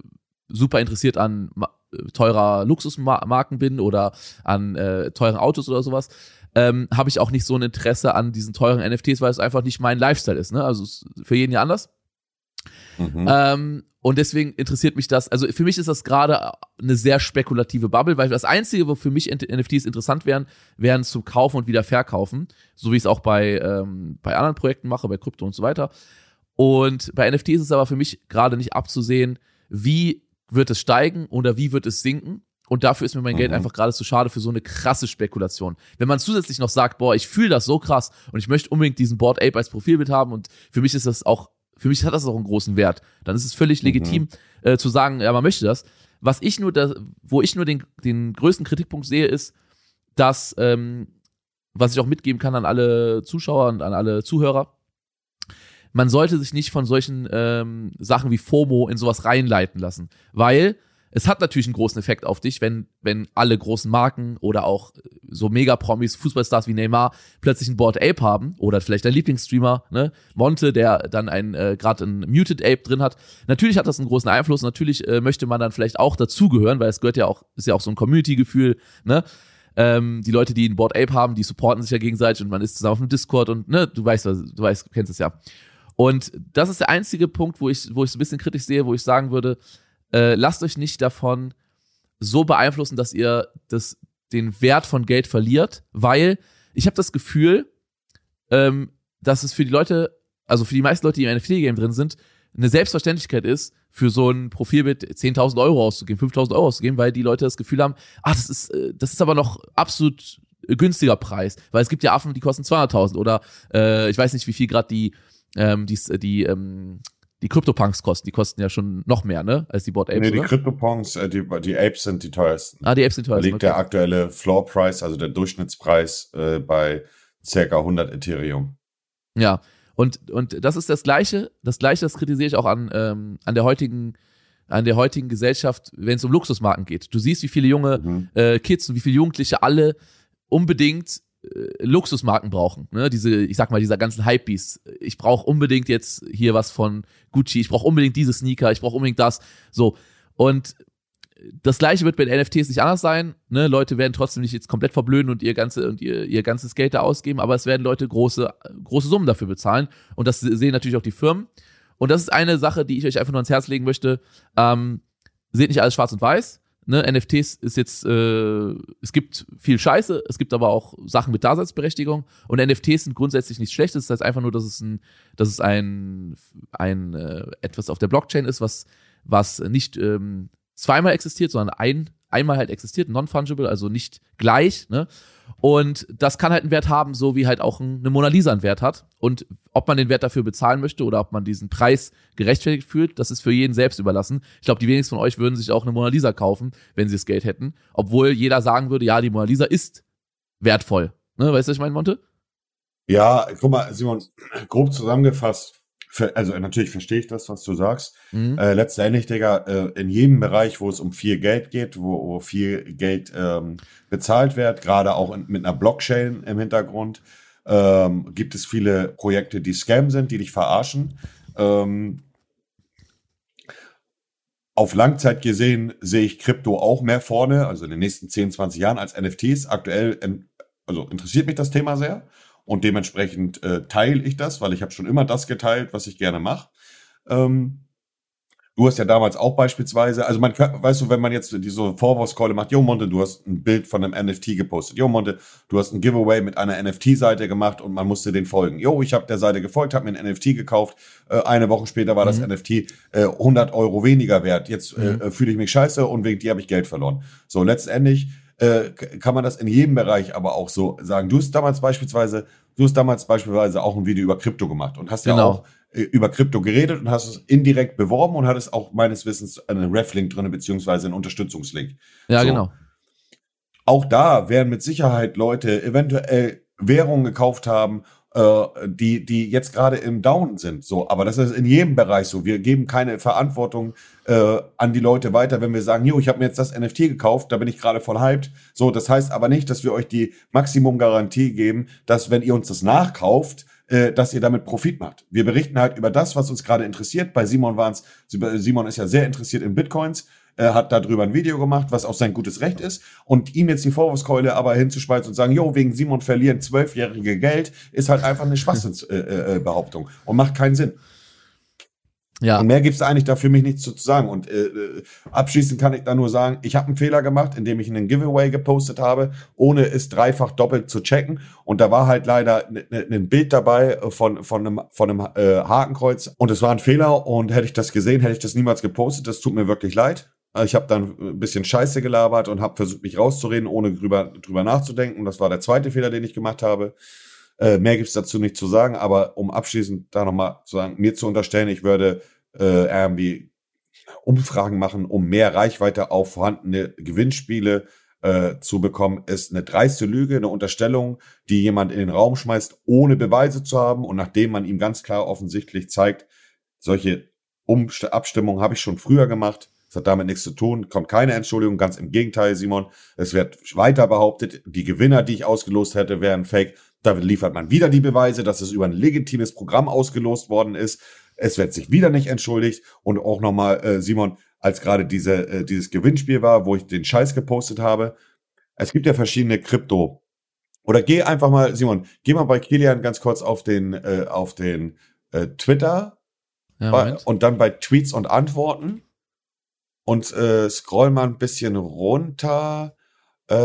super interessiert an äh, teurer Luxusmarken bin oder an äh, teuren Autos oder sowas, ähm, habe ich auch nicht so ein Interesse an diesen teuren NFTs, weil es einfach nicht mein Lifestyle ist. Ne? Also es ist für jeden ja anders. Mhm. Ähm, und deswegen interessiert mich das. Also für mich ist das gerade eine sehr spekulative Bubble, weil das Einzige, wo für mich NFTs interessant wären, wären zum Kaufen und wieder verkaufen. So wie ich es auch bei, ähm, bei anderen Projekten mache, bei Krypto und so weiter. Und bei NFTs ist es aber für mich gerade nicht abzusehen, wie wird es steigen oder wie wird es sinken. Und dafür ist mir mein Geld Mhm. einfach gerade zu schade für so eine krasse Spekulation. Wenn man zusätzlich noch sagt, boah, ich fühle das so krass und ich möchte unbedingt diesen Board Ape als Profilbild haben und für mich ist das auch, für mich hat das auch einen großen Wert, dann ist es völlig Mhm. legitim äh, zu sagen, ja, man möchte das. was ich nur, da, wo ich nur den, den größten Kritikpunkt sehe, ist, dass, ähm, was ich auch mitgeben kann an alle Zuschauer und an alle Zuhörer, man sollte sich nicht von solchen ähm, Sachen wie FOMO in sowas reinleiten lassen, weil es hat natürlich einen großen Effekt auf dich, wenn, wenn alle großen Marken oder auch so Mega-Promis, Fußballstars wie Neymar plötzlich ein Board Ape haben oder vielleicht dein Lieblingsstreamer, ne, Monte, der dann ein äh, gerade ein Muted Ape drin hat. Natürlich hat das einen großen Einfluss. Natürlich äh, möchte man dann vielleicht auch dazugehören, weil es gehört ja auch, ist ja auch so ein Community-Gefühl, ne? Ähm, die Leute, die ein Board Ape haben, die supporten sich ja gegenseitig und man ist zusammen auf dem Discord und ne, du weißt, du weißt, du kennst es ja. Und das ist der einzige Punkt, wo ich, wo ich es ein bisschen kritisch sehe, wo ich sagen würde, äh, lasst euch nicht davon so beeinflussen, dass ihr das, den Wert von Geld verliert, weil ich habe das Gefühl, ähm, dass es für die Leute, also für die meisten Leute, die im NFT-Game drin sind, eine Selbstverständlichkeit ist, für so ein Profilbild 10.000 Euro auszugeben, 5.000 Euro auszugeben, weil die Leute das Gefühl haben, ah, das ist, äh, das ist aber noch absolut günstiger Preis, weil es gibt ja Affen, die kosten 200.000 oder äh, ich weiß nicht, wie viel gerade die ähm, die, die, ähm, die CryptoPunks kosten. Die kosten ja schon noch mehr, ne? Als die Board Apes. Nee, die CryptoPunks, äh, die, die Apes sind die teuersten. Ah, die Apes sind teuersten. Da liegt okay. der aktuelle Floor Price, also der Durchschnittspreis, äh, bei circa 100 Ethereum. Ja. Und, und das ist das Gleiche, das Gleiche, das kritisiere ich auch an, ähm, an der heutigen, an der heutigen Gesellschaft, wenn es um Luxusmarken geht. Du siehst, wie viele junge mhm. äh, Kids und wie viele Jugendliche alle unbedingt äh, Luxusmarken brauchen. Ne? Diese, ich sag mal, dieser ganzen Hypebeast. Ich brauche unbedingt jetzt hier was von Gucci, ich brauche unbedingt diese Sneaker, ich brauche unbedingt das. So. Und das gleiche wird bei den NFTs nicht anders sein. Ne? Leute werden trotzdem nicht jetzt komplett verblöden und ihr ganze und ihr, ihr ganzes Geld da ausgeben, aber es werden Leute große, große Summen dafür bezahlen. Und das sehen natürlich auch die Firmen. Und das ist eine Sache, die ich euch einfach nur ans Herz legen möchte. Ähm, seht nicht alles schwarz und weiß ne, NFTs ist jetzt, äh, es gibt viel Scheiße, es gibt aber auch Sachen mit Daseinsberechtigung und NFTs sind grundsätzlich nichts Schlechtes. Das heißt einfach nur, dass es ein, dass es ein, ein äh, etwas auf der Blockchain ist, was, was nicht ähm, zweimal existiert, sondern ein, einmal halt existiert, non-fungible, also nicht gleich, ne? Und das kann halt einen Wert haben, so wie halt auch eine Mona Lisa einen Wert hat. Und ob man den Wert dafür bezahlen möchte oder ob man diesen Preis gerechtfertigt fühlt, das ist für jeden selbst überlassen. Ich glaube, die wenigsten von euch würden sich auch eine Mona Lisa kaufen, wenn sie das Geld hätten. Obwohl jeder sagen würde, ja, die Mona Lisa ist wertvoll. Ne, weißt du, was ich meine, Monte? Ja, guck mal, Simon, [clears throat] grob zusammengefasst, für, also natürlich verstehe ich das, was du sagst. Mhm. Äh, letztendlich, Digga, äh, in jedem Bereich, wo es um viel Geld geht, wo, wo viel Geld ähm, bezahlt wird, gerade auch in, mit einer Blockchain im Hintergrund, ähm, gibt es viele Projekte, die Scam sind, die dich verarschen. Ähm, auf Langzeit gesehen sehe ich Krypto auch mehr vorne, also in den nächsten 10, 20 Jahren als NFTs. Aktuell, also interessiert mich das Thema sehr und dementsprechend äh, teile ich das, weil ich habe schon immer das geteilt, was ich gerne mache. Ähm, du hast ja damals auch beispielsweise, also man weißt du, wenn man jetzt diese Vorwurfskeule macht, Jo Monte, du hast ein Bild von einem NFT gepostet. Jo Monte, du hast ein Giveaway mit einer NFT-Seite gemacht und man musste den folgen. Jo, ich habe der Seite gefolgt, habe mir ein NFT gekauft. Äh, eine Woche später war mhm. das NFT äh, 100 Euro weniger wert. Jetzt äh, mhm. fühle ich mich scheiße und wegen dir habe ich Geld verloren. So, letztendlich äh, kann man das in jedem Bereich aber auch so sagen. Du hast damals beispielsweise, du hast damals beispielsweise auch ein Video über Krypto gemacht und hast genau. ja auch äh, über Krypto geredet und hast es indirekt beworben und hattest auch meines Wissens einen Reflink drin, beziehungsweise einen Unterstützungslink. Ja, so. genau. Auch da werden mit Sicherheit Leute eventuell Währungen gekauft haben die, die jetzt gerade im Down sind. So, aber das ist in jedem Bereich so. Wir geben keine Verantwortung äh, an die Leute weiter, wenn wir sagen, jo, ich habe mir jetzt das NFT gekauft, da bin ich gerade voll hyped. So, das heißt aber nicht, dass wir euch die Maximum-Garantie geben, dass wenn ihr uns das nachkauft, äh, dass ihr damit Profit macht. Wir berichten halt über das, was uns gerade interessiert. Bei Simon waren Simon ist ja sehr interessiert in Bitcoins äh, hat darüber ein Video gemacht, was auch sein gutes Recht ist. Und ihm jetzt die Vorwurfskeule aber hinzuschmeißen und sagen, jo, wegen Simon verlieren zwölfjährige Geld, ist halt einfach eine Schwachsinnsbehauptung äh, äh, und macht keinen Sinn. Ja. Und mehr gibt's eigentlich da für mich nichts zu sagen. Und äh, äh, abschließend kann ich da nur sagen, ich habe einen Fehler gemacht, indem ich einen Giveaway gepostet habe, ohne es dreifach doppelt zu checken. Und da war halt leider ein Bild dabei von, von einem, von einem äh, Hakenkreuz. Und es war ein Fehler. Und hätte ich das gesehen, hätte ich das niemals gepostet. Das tut mir wirklich leid. Äh, ich habe dann ein bisschen Scheiße gelabert und habe versucht, mich rauszureden, ohne drüber, drüber nachzudenken. Das war der zweite Fehler, den ich gemacht habe. Äh, mehr gibt's dazu nicht zu sagen, aber um abschließend da nochmal zu sagen, mir zu unterstellen, ich würde äh, irgendwie Umfragen machen, um mehr Reichweite auf vorhandene Gewinnspiele äh, zu bekommen, ist eine dreiste Lüge, eine Unterstellung, die jemand in den Raum schmeißt, ohne Beweise zu haben und nachdem man ihm ganz klar offensichtlich zeigt, solche Umst Abstimmungen habe ich schon früher gemacht. Das hat damit nichts zu tun, kommt keine Entschuldigung, ganz im Gegenteil, Simon. Es wird weiter behauptet, die Gewinner, die ich ausgelost hätte, wären fake. Da liefert man wieder die Beweise, dass es über ein legitimes Programm ausgelost worden ist. Es wird sich wieder nicht entschuldigt. Und auch nochmal, äh, Simon, als gerade diese, äh, dieses Gewinnspiel war, wo ich den Scheiß gepostet habe. Es gibt ja verschiedene Krypto. Oder geh einfach mal, Simon, geh mal bei Kilian ganz kurz auf den, äh, auf den äh, Twitter ja, bei, und dann bei Tweets und Antworten und äh, scroll mal ein bisschen runter. Äh,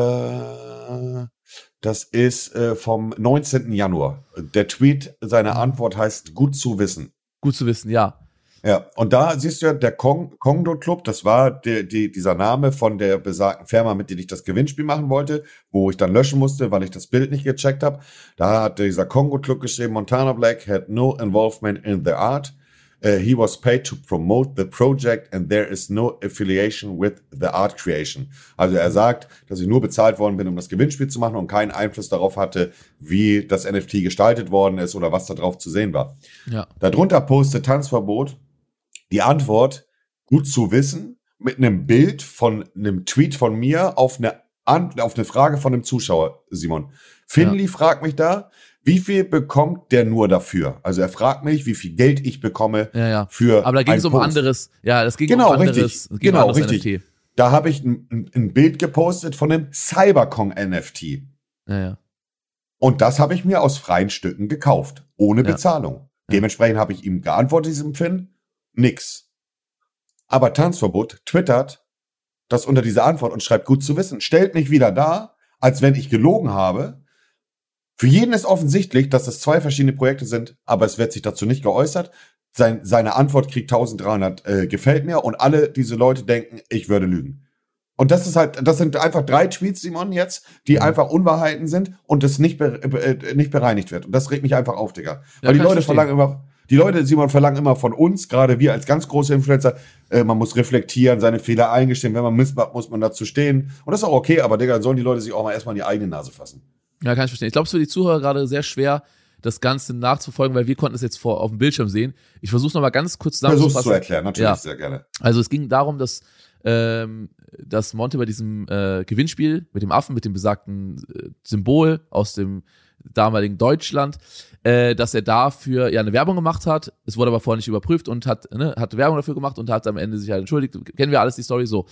das ist äh, vom 19. Januar. Der Tweet, seine mhm. Antwort heißt gut zu wissen. Gut zu wissen, ja. Ja, und da siehst du ja, der Kong, Kongdo Club, das war die, die, dieser Name von der besagten Firma, mit der ich das Gewinnspiel machen wollte, wo ich dann löschen musste, weil ich das Bild nicht gecheckt habe. Da hat dieser Kongo Club geschrieben, Montana Black had no involvement in the art. Uh, he was paid to promote the project and there is no affiliation with the art creation. Also er sagt, dass ich nur bezahlt worden bin, um das Gewinnspiel zu machen und keinen Einfluss darauf hatte, wie das NFT gestaltet worden ist oder was da drauf zu sehen war. Ja. Darunter postet Tanzverbot die Antwort, gut zu wissen, mit einem Bild von einem Tweet von mir auf eine, auf eine Frage von einem Zuschauer, Simon. Finley ja. fragt mich da, wie viel bekommt der nur dafür? Also er fragt mich, wie viel Geld ich bekomme ja, ja. für. Aber da ging es um anderes. Ja, das ging genau, um anderes. Richtig, genau, um richtig. NFT. Da habe ich ein, ein, Bild gepostet von einem Cyberkong NFT. Ja, ja. Und das habe ich mir aus freien Stücken gekauft, ohne Bezahlung. Dementsprechend habe ich ihm geantwortet, diesem Finn, nix. Aber Tanzverbot twittert das unter dieser Antwort und schreibt gut zu wissen, stellt mich wieder da, als wenn ich gelogen habe, für jeden ist offensichtlich, dass es zwei verschiedene Projekte sind, aber es wird sich dazu nicht geäußert. Sein, seine Antwort kriegt 1300 äh, gefällt mir und alle diese Leute denken, ich würde lügen. Und das ist halt, das sind einfach drei Tweets, Simon, jetzt, die mhm. einfach Unwahrheiten sind und das nicht, be äh, nicht bereinigt wird. Und das regt mich einfach auf, Digga. Ja, Weil die Leute verlangen immer, die Leute, Simon, verlangen immer von uns, gerade wir als ganz große Influencer, äh, man muss reflektieren, seine Fehler eingestehen. Wenn man misst, muss man dazu stehen. Und das ist auch okay, aber Digga, sollen die Leute sich auch mal erstmal in die eigene Nase fassen. Ja, kann ich verstehen. Ich glaube, es ist für die Zuhörer gerade sehr schwer, das Ganze nachzufolgen, weil wir konnten es jetzt vor auf dem Bildschirm sehen. Ich versuche es nochmal ganz kurz zusammenzufassen. Versuch's zu erklären, natürlich ja. sehr gerne. Also es ging darum, dass ähm, dass Monte bei diesem äh, Gewinnspiel mit dem Affen, mit dem besagten äh, Symbol aus dem damaligen Deutschland, äh, dass er dafür ja eine Werbung gemacht hat. Es wurde aber vorher nicht überprüft und hat, ne, hat Werbung dafür gemacht und hat am Ende sich halt entschuldigt. Kennen wir alles die Story so.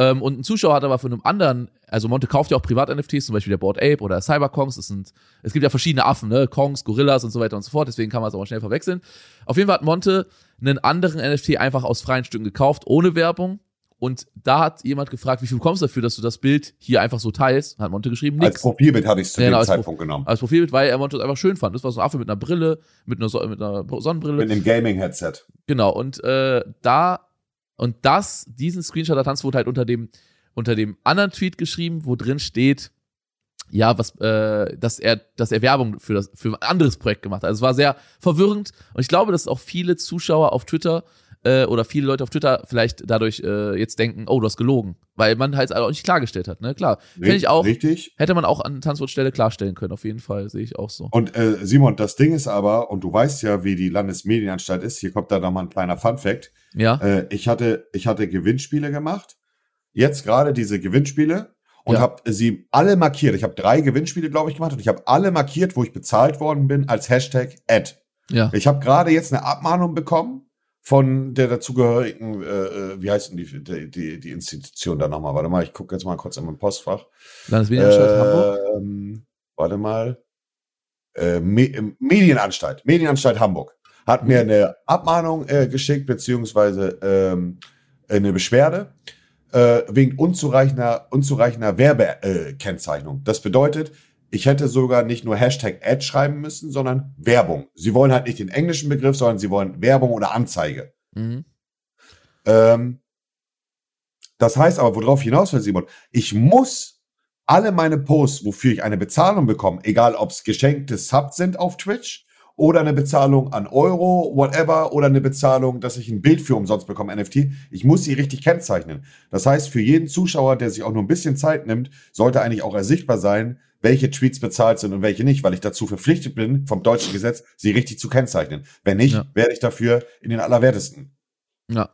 Ähm, und ein Zuschauer hat aber von einem anderen, also Monte kauft ja auch Privat-NFTs, zum Beispiel der Board Ape oder Cyberkongs. Das sind, es gibt ja verschiedene Affen, ne? Kongs, Gorillas und so weiter und so fort. Deswegen kann man es auch mal schnell verwechseln. Auf jeden Fall hat Monte einen anderen NFT einfach aus freien Stücken gekauft, ohne Werbung. Und da hat jemand gefragt, wie viel bekommst du dafür, dass du das Bild hier einfach so teilst? Hat Monte geschrieben, nix. Als Profilbild hatte ich es zu ja, dem Zeitpunkt Pro genommen. Als Profilbild, weil er Monte es einfach schön fand. Das war so ein Affe mit einer Brille, mit einer, so mit einer Sonnenbrille. Mit einem Gaming-Headset. Genau, und äh, da, und das, diesen Screenshot hat Tanzwut halt unter dem unter dem anderen Tweet geschrieben, wo drin steht, ja, was, äh, dass er, dass er Werbung für das, für ein anderes Projekt gemacht hat. Also es war sehr verwirrend und ich glaube, dass auch viele Zuschauer auf Twitter äh, oder viele Leute auf Twitter vielleicht dadurch äh, jetzt denken, oh, du hast gelogen, weil man halt auch nicht klargestellt hat. Ne, klar, finde ich auch. Richtig. Hätte man auch an Tanzwortstelle klarstellen können, auf jeden Fall sehe ich auch so. Und äh, Simon, das Ding ist aber, und du weißt ja, wie die Landesmedienanstalt ist. Hier kommt da noch mal ein kleiner Fun Fact. Ja. Äh, ich hatte, ich hatte Gewinnspiele gemacht jetzt gerade diese Gewinnspiele und ja. habe sie alle markiert. Ich habe drei Gewinnspiele, glaube ich, gemacht und ich habe alle markiert, wo ich bezahlt worden bin als Hashtag Ad. Ja. Ich habe gerade jetzt eine Abmahnung bekommen von der dazugehörigen, äh, äh wie heißt denn die, die, die, die Institution da nochmal? Warte mal, ich gucke jetzt mal kurz in mein Postfach. Landesmedienanstalt äh, Hamburg? Ähm, warte mal. Äh, Me Medienanstalt. Medienanstalt Hamburg hat mir mhm. eine Abmahnung äh, geschickt, beziehungsweise ähm, eine Beschwerde äh, wegen unzureichender, unzureichender Werbekennzeichnung. Äh, das bedeutet, ich hätte sogar nicht nur Hashtag Ad schreiben müssen, sondern Werbung. Sie wollen halt nicht den englischen Begriff, sondern sie wollen Werbung oder Anzeige. Mhm. Ähm, das heißt aber, worauf hinaus will, Simon, ich muss alle meine Posts, wofür ich eine Bezahlung bekomme, egal ob es geschenkte Subs sind auf Twitch oder eine Bezahlung an Euro, whatever, oder eine Bezahlung, dass ich ein Bild für umsonst bekomme, NFT. Ich muss sie richtig kennzeichnen. Das heißt, für jeden Zuschauer, der sich auch nur ein bisschen Zeit nimmt, sollte eigentlich auch ersichtbar sein, welche Tweets bezahlt sind und welche nicht, weil ich dazu verpflichtet bin, vom deutschen Gesetz, sie richtig zu kennzeichnen. Wenn nicht, ja. werde ich dafür in den Allerwertesten. Ja.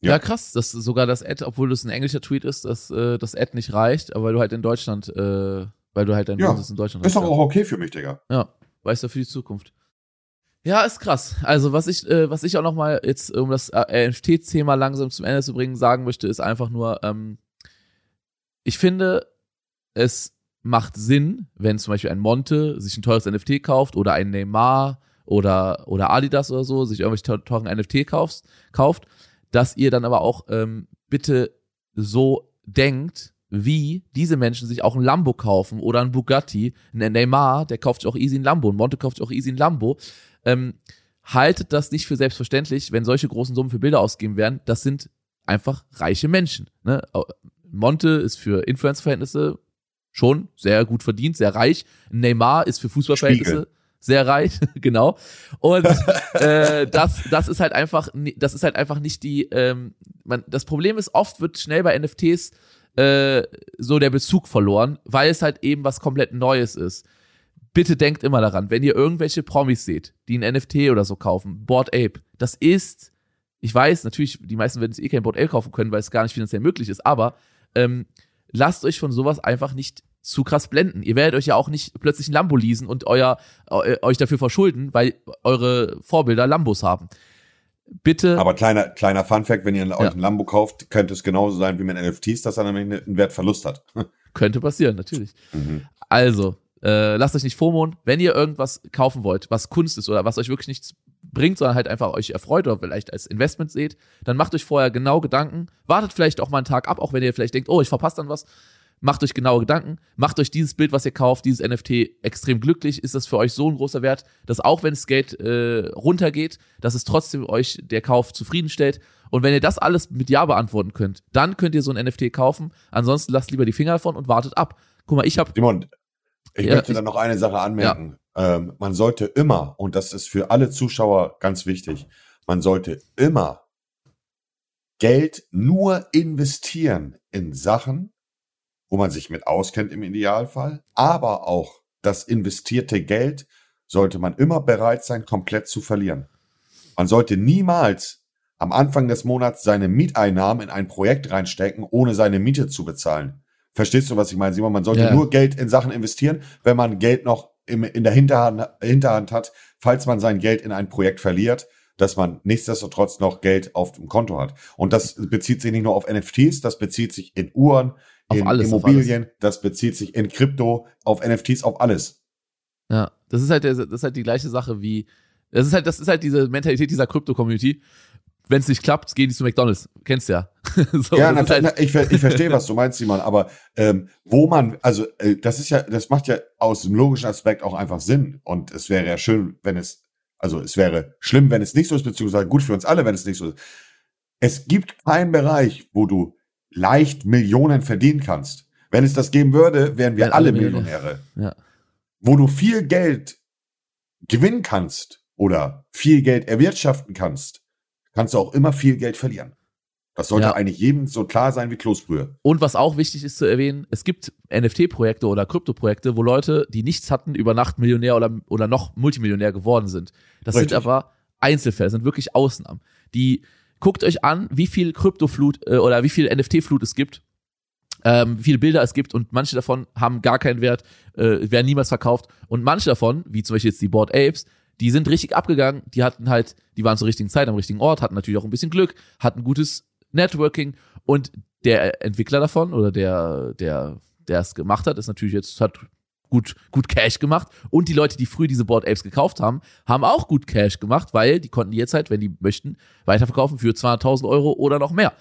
Ja, ja krass, dass sogar das Ad, obwohl das ein englischer Tweet ist, dass äh, das Ad nicht reicht, aber weil du halt in Deutschland, äh, weil du halt dein ja, in Deutschland hast. Ist doch auch okay für mich, Digga. Ja, weißt du, für die Zukunft. Ja, ist krass. Also was ich, äh, was ich auch noch mal jetzt, um das äh, NFT-Thema langsam zum Ende zu bringen, sagen möchte, ist einfach nur, ähm, ich finde, es macht Sinn, wenn zum Beispiel ein Monte sich ein teures NFT kauft oder ein Neymar oder, oder Adidas oder so, sich irgendwelche teuren NFT kaufst, kauft, dass ihr dann aber auch ähm, bitte so denkt, wie diese Menschen sich auch ein Lambo kaufen oder ein Bugatti, ein Neymar, der kauft sich auch easy ein Lambo, ein Monte kauft sich auch easy ein Lambo. Ähm, haltet das nicht für selbstverständlich, wenn solche großen Summen für Bilder ausgegeben werden. Das sind einfach reiche Menschen. Ne? Monte ist für Influence-Verhältnisse schon sehr gut verdient, sehr reich. Neymar ist für Fußballverhältnisse sehr reich, [laughs] genau. Und äh, das, das ist halt einfach, das ist halt einfach nicht die. Ähm, man, das Problem ist, oft wird schnell bei NFTs äh, so der Bezug verloren, weil es halt eben was komplett Neues ist. Bitte denkt immer daran, wenn ihr irgendwelche Promis seht, die ein NFT oder so kaufen, Board Ape, das ist, ich weiß, natürlich, die meisten werden es eh kein Board Ape kaufen können, weil es gar nicht finanziell möglich ist, aber ähm, lasst euch von sowas einfach nicht zu krass blenden. Ihr werdet euch ja auch nicht plötzlich ein Lambo leasen und euer, euch dafür verschulden, weil eure Vorbilder Lambos haben. Bitte. Aber kleiner, kleiner Funfact, wenn ihr ja. euch ein Lambo kauft, könnte es genauso sein wie mit NFTs, dass er nämlich einen Wertverlust hat. [laughs] könnte passieren, natürlich. Mhm. Also, äh, lasst euch nicht FOMOen. Wenn ihr irgendwas kaufen wollt, was Kunst ist oder was euch wirklich nichts bringt, sondern halt einfach euch erfreut oder vielleicht als Investment seht, dann macht euch vorher genau Gedanken. Wartet vielleicht auch mal einen Tag ab, auch wenn ihr vielleicht denkt, oh, ich verpasse dann was. Macht euch genaue Gedanken, macht euch dieses Bild, was ihr kauft, dieses NFT extrem glücklich. Ist das für euch so ein großer Wert, dass auch wenn das Geld äh, runtergeht, dass es trotzdem euch der Kauf zufriedenstellt. Und wenn ihr das alles mit Ja beantworten könnt, dann könnt ihr so ein NFT kaufen. Ansonsten lasst lieber die Finger davon und wartet ab. Guck mal, ich habe. Simon, ich ja, möchte da noch eine Sache anmerken. Ja. Ähm, man sollte immer, und das ist für alle Zuschauer ganz wichtig, man sollte immer Geld nur investieren in Sachen, wo man sich mit auskennt im Idealfall, aber auch das investierte Geld sollte man immer bereit sein, komplett zu verlieren. Man sollte niemals am Anfang des Monats seine Mieteinnahmen in ein Projekt reinstecken, ohne seine Miete zu bezahlen. Verstehst du, was ich meine, Simon? Man sollte ja. nur Geld in Sachen investieren, wenn man Geld noch im, in der Hinterhand, Hinterhand hat, falls man sein Geld in ein Projekt verliert, dass man nichtsdestotrotz noch Geld auf dem Konto hat. Und das bezieht sich nicht nur auf NFTs, das bezieht sich in Uhren, in alles, Immobilien, das bezieht sich in Krypto, auf NFTs, auf alles. Ja, das ist halt, das ist halt die gleiche Sache wie, das ist halt, das ist halt diese Mentalität dieser Krypto-Community. Wenn es nicht klappt, gehen die zu McDonalds. Kennst du ja. [laughs] so, ja, natürlich, halt ich, ich verstehe, was du meinst, Simon, aber ähm, wo man, also äh, das ist ja, das macht ja aus dem logischen Aspekt auch einfach Sinn. Und es wäre ja schön, wenn es, also es wäre schlimm, wenn es nicht so ist, beziehungsweise gut für uns alle, wenn es nicht so ist. Es gibt keinen Bereich, wo du leicht Millionen verdienen kannst. Wenn es das geben würde, wären wir alle, alle Millionäre. Ja. Wo du viel Geld gewinnen kannst oder viel Geld erwirtschaften kannst, kannst du auch immer viel Geld verlieren. Das sollte ja. eigentlich jedem so klar sein wie Kloßbrühe. Und was auch wichtig ist zu erwähnen, es gibt NFT-Projekte oder Krypto-Projekte, wo Leute, die nichts hatten, über Nacht Millionär oder, oder noch Multimillionär geworden sind. Das Richtig. sind aber Einzelfälle, sind wirklich Ausnahmen. Die guckt euch an, wie viel Kryptoflut äh, oder wie viel NFT-Flut es gibt. Ähm, wie viele Bilder es gibt und manche davon haben gar keinen Wert, äh, werden niemals verkauft und manche davon, wie zum Beispiel jetzt die Board Apes, die sind richtig abgegangen, die hatten halt, die waren zur richtigen Zeit am richtigen Ort, hatten natürlich auch ein bisschen Glück, hatten gutes Networking und der Entwickler davon oder der, der, der es gemacht hat, ist natürlich jetzt, hat gut, gut Cash gemacht. Und die Leute, die früh diese Board Apes gekauft haben, haben auch gut Cash gemacht, weil die konnten die jetzt halt, wenn die möchten, weiterverkaufen für 200.000 Euro oder noch mehr.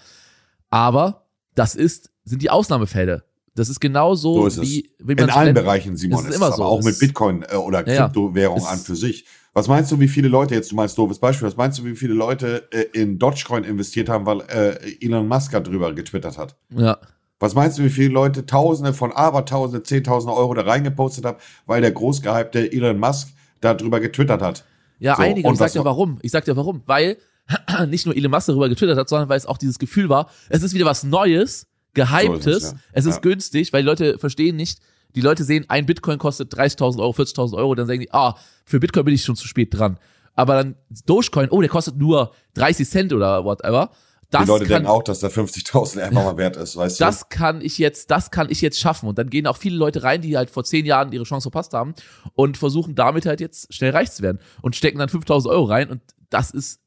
Aber das ist, sind die Ausnahmefälle. Das ist genau so, so wie, wie man In allen Bereichen, Simon. Ist immer so. auch mit Bitcoin äh, oder Kryptowährung ja, an für sich. Was meinst du, wie viele Leute, jetzt du meinst doofes Beispiel, was meinst du, wie viele Leute äh, in Dogecoin investiert haben, weil äh, Elon Musk darüber getwittert hat? Ja. Was meinst du, wie viele Leute Tausende von Abertausende, Zehntausende Euro da reingepostet haben, weil der großgehypte Elon Musk darüber getwittert hat. Ja, So, einige. und Ich sag dir warum. Ich sag dir warum. Weil [clears throat] nicht nur Elon Musk darüber getwittert hat, sondern weil es auch dieses Gefühl war, es ist wieder was Neues, Gehyptes, So ist es, ja. es ist Ja. günstig, weil die Leute verstehen nicht, die Leute sehen, ein Bitcoin kostet 30.000 Euro, 40.000 Euro, dann sagen die, ah, für Bitcoin bin ich schon zu spät dran. Aber dann Dogecoin, oh, der kostet nur 30 Cent oder whatever. Das Die Leute kann, denken auch, dass der 50.000 einfach mal wert ist, weißt das kann ich jetzt, das kann ich jetzt schaffen. Und dann gehen auch viele Leute rein, die halt vor zehn Jahren ihre Chance verpasst haben und versuchen damit halt jetzt schnell reich zu werden und stecken dann 5000 Euro rein und das ist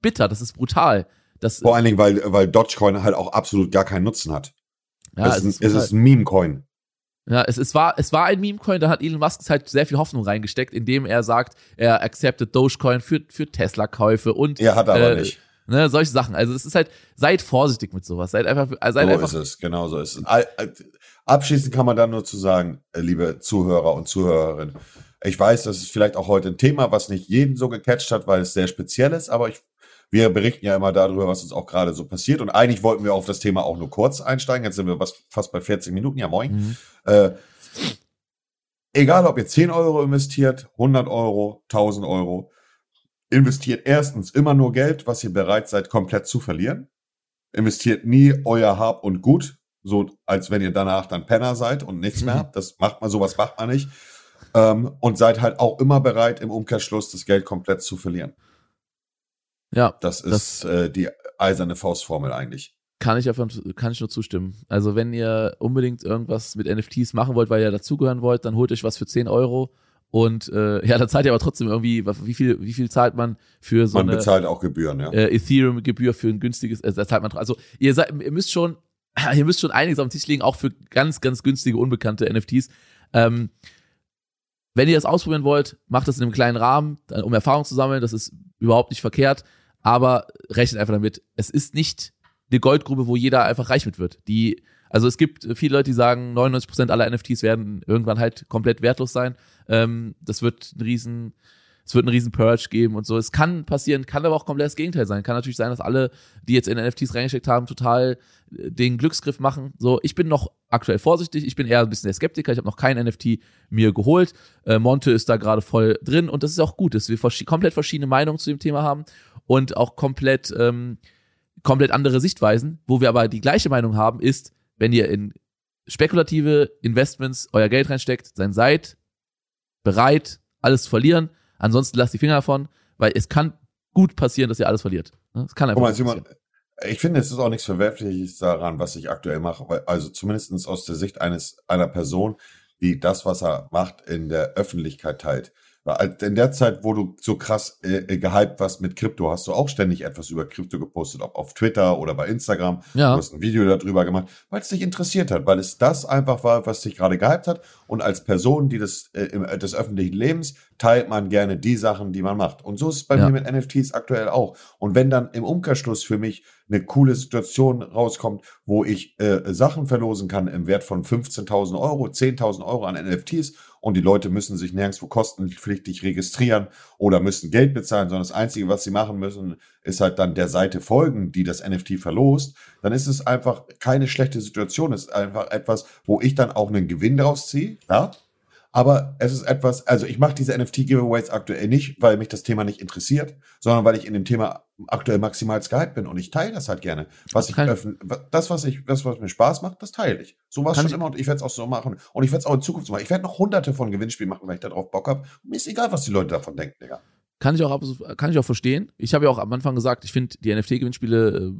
bitter, das ist brutal. Das, du? Vor allen Dingen, weil, weil Dogecoin halt auch absolut gar keinen Nutzen hat. ja, es, ist, ein- es ist ein Meme-Coin. Ja, es, es, war, es war ein Meme-Coin, da hat Elon Musk halt sehr viel Hoffnung reingesteckt, indem er sagt, er accepted Dogecoin für, für Tesla-Käufe und Er hat aber äh, nicht. Ne, solche Sachen. Also es ist halt, seid vorsichtig mit sowas. Seid einfach, äh, seid So einfach ist es, genau so ist es. Abschließend kann man dann nur zu sagen, äh, liebe Zuhörer und Zuhörerinnen, ich weiß, das ist vielleicht auch heute ein Thema, was nicht jeden so gecatcht hat, weil es sehr speziell ist, aber ich, wir berichten ja immer darüber, was uns auch gerade so passiert. Und eigentlich wollten wir auf das Thema auch nur kurz einsteigen. Jetzt sind wir fast bei 40 Minuten. Ja, moin. Mhm. Äh, egal, ob ihr 10 Euro investiert, 100 Euro, 1000 Euro, investiert erstens immer nur Geld, was ihr bereit seid, komplett zu verlieren. Investiert nie euer Hab und Gut, so als wenn ihr danach dann Penner seid und nichts mehr Mhm. habt. Das macht man, sowas macht man nicht. Ähm, und seid halt auch immer bereit, im Umkehrschluss das Geld komplett zu verlieren. ja, Das Das- ist äh, die eiserne Faustformel eigentlich. Kann ich, einfach, kann ich nur zustimmen. Also wenn ihr unbedingt irgendwas mit NFTs machen wollt, weil ihr dazugehören wollt, dann holt euch was für 10 Euro. Und äh, [laughs] ja, dann zahlt ihr aber trotzdem irgendwie, wie viel, wie viel zahlt man für so Man eine bezahlt auch Gebühren, ja. äh, Ethereum-Gebühr für ein günstiges, äh, da zahlt man, also ihr seid, ihr müsst schon, [laughs] ihr müsst schon einiges auf den Tisch legen, auch für ganz, ganz günstige, unbekannte NFTs. Ähm, wenn ihr das ausprobieren wollt, macht das in einem kleinen Rahmen, äh, um Erfahrung zu sammeln. Das ist überhaupt nicht verkehrt, aber rechnet einfach damit. Es ist nicht eine Goldgrube, wo jeder einfach reich mit wird. Die, also es gibt viele Leute, die sagen, 99% aller NFTs werden irgendwann halt komplett wertlos sein. Ähm, das wird ein riesen, es wird einen riesen Purge geben und so. Es kann passieren, kann aber auch komplett das Gegenteil sein. Kann natürlich sein, dass alle, die jetzt in NFTs reingesteckt haben, total äh, den Glücksgriff machen. So, ich bin noch aktuell vorsichtig. Ich bin eher ein bisschen der Skeptiker. Ich habe noch kein NFT mir geholt. Äh, Monte ist da gerade voll drin und das ist auch gut, dass wir verschi komplett verschiedene Meinungen zu dem Thema haben und auch komplett, ähm, komplett andere Sichtweisen. Wo wir aber die gleiche Meinung haben, ist, wenn ihr in spekulative Investments euer Geld reinsteckt, dann seid bereit, alles zu verlieren. Ansonsten lasst die Finger davon, weil es kann gut passieren, dass ihr alles verliert. Ne? Es kann einfach Guck mal, Simon, ich finde, es ist auch nichts Verwerfliches daran, was ich aktuell mache. Also zumindestens aus der Sicht eines einer Person, die das, was er macht, in der Öffentlichkeit teilt. In der Zeit, wo du so krass äh, äh, gehypt warst mit Krypto, hast du auch ständig etwas über Krypto gepostet, ob auf Twitter oder bei Instagram. Ja. Du hast ein Video darüber gemacht, weil es dich interessiert hat, weil es das einfach war, was dich gerade gehypt hat. Und als Person, die des, äh, äh, des öffentlichen Lebens, teilt man gerne die Sachen, die man macht. Und so ist es bei Ja. mir mit NFTs aktuell auch. Und wenn dann im Umkehrschluss für mich eine coole Situation rauskommt, wo ich äh, Sachen verlosen kann im Wert von 15.000 Euro, 10.000 Euro an NFTs und die Leute müssen sich nirgendwo kostenpflichtig registrieren oder müssen Geld bezahlen, sondern das Einzige, was sie machen müssen, ist halt dann der Seite folgen, die das NFT verlost, dann ist es einfach keine schlechte Situation. Es ist einfach etwas, wo ich dann auch einen Gewinn daraus ziehe, ja. Aber es ist etwas, also ich mache diese NFT-Giveaways aktuell nicht, weil mich das Thema nicht interessiert, sondern weil ich in dem Thema aktuell maximal gehypt bin und ich teile das halt gerne. Was ich öffne, das, was ich, das, was mir Spaß macht, das teile ich. So war es schon ich- immer und ich werde es auch so machen. Und ich werde es auch in Zukunft so machen. Ich werde noch hunderte von Gewinnspielen machen, weil ich darauf Bock habe. Mir ist egal, was die Leute davon denken, Digga. Kann ich auch, kann ich auch verstehen. Ich habe ja auch am Anfang gesagt, ich finde die NFT-Gewinnspiele äh,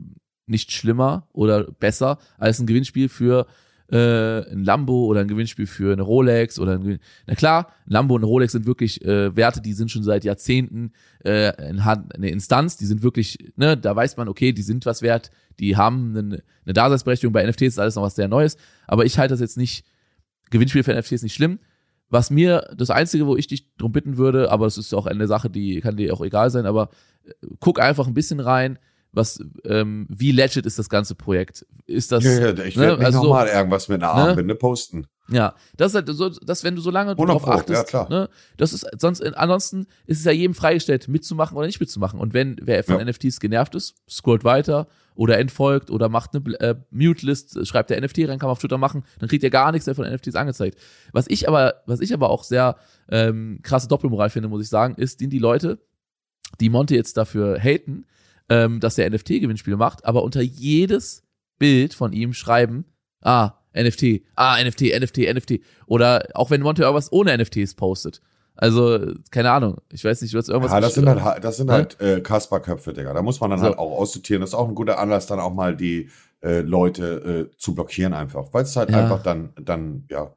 nicht schlimmer oder besser als ein Gewinnspiel für äh, ein Lambo oder ein Gewinnspiel für eine Rolex oder ein Na klar, ein Lambo und eine Rolex sind wirklich äh, Werte, die sind schon seit Jahrzehnten äh, in Hand, eine Instanz, die sind wirklich, ne, da weiß man, okay, die sind was wert, die haben eine, eine Daseinsberechtigung. Bei NFTs ist alles noch was sehr Neues, aber ich halte das jetzt nicht, Gewinnspiel für NFTs nicht schlimm. Was mir, das Einzige, wo ich dich drum bitten würde, aber es ist auch eine Sache, die kann dir auch egal sein, aber äh, guck einfach ein bisschen rein, was, ähm, wie legit ist das ganze Projekt? Ist das, Ja, ja, ich ne, werde nicht also so- nochmal irgendwas mit einer ne? Armbinde posten. Ja, das ist halt so, dass wenn du so lange darauf achtest, ja, ne, das ist sonst ansonsten ist es ja jedem freigestellt, mitzumachen oder nicht mitzumachen. Und wenn wer von ja. NFTs genervt ist, scrollt weiter oder entfolgt oder macht eine äh, Mute-List, schreibt der NFT rein, kann man auf Twitter machen, dann kriegt ihr gar nichts mehr von NFTs angezeigt. Was ich aber, was ich aber auch sehr ähm, krasse Doppelmoral finde, muss ich sagen, ist, die, die Leute, die Monte jetzt dafür haten, ähm, dass er NFT-Gewinnspiele macht, aber unter jedes Bild von ihm schreiben, ah, NFT, ah, NFT, NFT, NFT. Oder auch wenn Monte irgendwas ohne NFTs postet. Also, keine Ahnung. Ich weiß nicht, du hast irgendwas. Ja, das sind halt, das sind halt äh, Kasperköpfe, Digga. Da muss man dann so. halt auch aussortieren. Das ist auch ein guter Anlass, dann auch mal die äh, Leute äh, zu blockieren einfach. Weil es halt ja. einfach dann, dann, ja.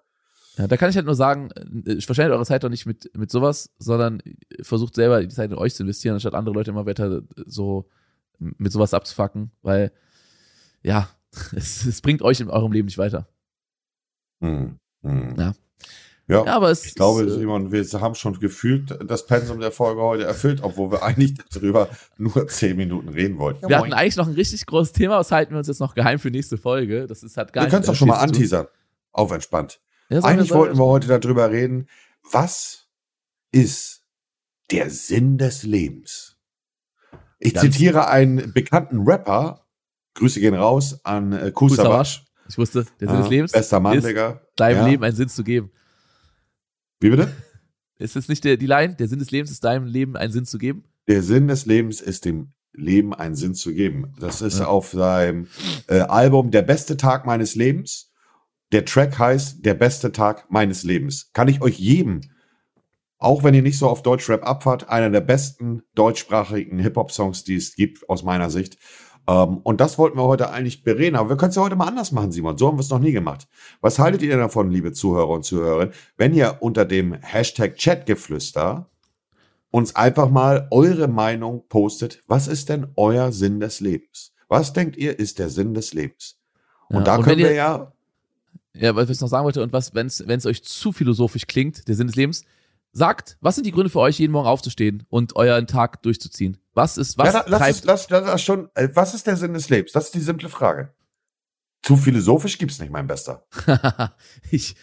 Ja, da kann ich halt nur sagen, äh, ich verschwende eure Zeit doch nicht mit, mit sowas, sondern versucht selber die Zeit in euch zu investieren, anstatt andere Leute immer weiter so mit sowas abzufacken, weil, ja, [laughs] es, es bringt euch in eurem Leben nicht weiter. Hm, hm. Ja. Ja, ja, aber es ich glaube, ist, äh, Simon, wir haben schon gefühlt das Pensum der Folge heute erfüllt, obwohl wir eigentlich [laughs] darüber nur zehn Minuten reden wollten. wir hatten eigentlich noch ein richtig großes Thema, was halten wir uns jetzt noch geheim für nächste Folge. Das ist halt gar wir können es doch schon mal anteasern. Auf entspannt. Ja, eigentlich wollten wir heute darüber reden, was ist der Sinn des Lebens? Ich Ganz zitiere einen bekannten Rapper, Grüße gehen raus an äh, Kusawasch. Ich wusste, der Sinn ja, des Lebens bester Mann, ist, Digga. deinem ja. Leben einen Sinn zu geben. Wie bitte? [laughs] Ist es nicht der, die Line? Der Sinn des Lebens ist deinem Leben einen Sinn zu geben? Der Sinn des Lebens ist dem Leben einen Sinn zu geben. Das ist ja. auf seinem äh, Album Der beste Tag meines Lebens. Der Track heißt Der beste Tag meines Lebens. Kann ich euch jedem, auch wenn ihr nicht so auf Deutschrap abfahrt, einer der besten deutschsprachigen Hip-Hop-Songs, die es gibt, aus meiner Sicht. Ähm, und das wollten wir heute eigentlich bereden, aber wir können es ja heute mal anders machen, Simon. So haben wir es noch nie gemacht. Was haltet ihr davon, liebe Zuhörer und Zuhörerinnen, wenn ihr unter dem Hashtag Chatgeflüster uns einfach mal eure Meinung postet? Was ist denn euer Sinn des Lebens? Was denkt ihr, ist der Sinn des Lebens? Und ja, da und können wir ja. Ja, was ich noch sagen wollte, und was, wenn es euch zu philosophisch klingt, der Sinn des Lebens, sagt, was sind die Gründe für euch, jeden Morgen aufzustehen und euren Tag durchzuziehen? Was ist, was ja, lass, es, lass, lass schon, äh, was ist der Sinn des Lebens? Das ist die simple Frage. Zu philosophisch gibt's nicht, mein Bester. [laughs] ich,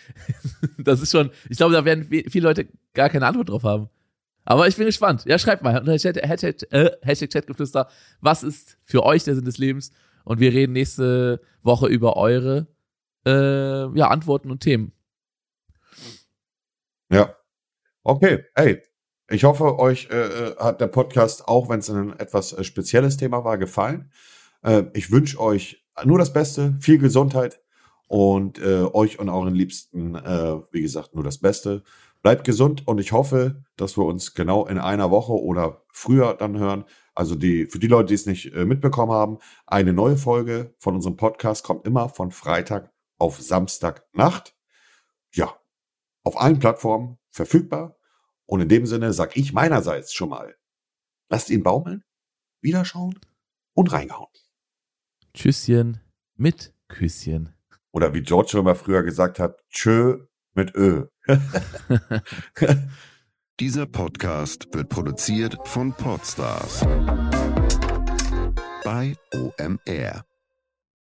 das ist schon, ich glaube, da werden viele Leute gar keine Antwort drauf haben. Aber ich bin gespannt. Ja, schreibt mal. Hashtag, Hashtag, äh, Hashtag Chatgeflüster. Was ist für euch der Sinn des Lebens? Und wir reden nächste Woche über eure äh, ja, Antworten und Themen. Ja. Okay, hey, ich hoffe, euch äh, äh, hat der Podcast, auch wenn es ein etwas äh, spezielles Thema war, gefallen. Äh, ich wünsche euch nur das Beste, viel Gesundheit und äh, euch und euren Liebsten, äh, wie gesagt, nur das Beste. Bleibt gesund und ich hoffe, dass wir uns genau in einer Woche oder früher dann hören. Also die, für die Leute, die es nicht mitbekommen haben, eine neue Folge von unserem Podcast kommt immer von Freitag auf Samstagnacht. Ja, auf allen Plattformen verfügbar. Und in dem Sinne sag ich meinerseits schon mal, lasst ihn baumeln, wiederschauen und reingehauen. Tschüsschen mit Küsschen. Oder wie George schon mal früher gesagt hat, tschö mit Ö. [laughs] Dieser Podcast wird produziert von Podstars bei OMR.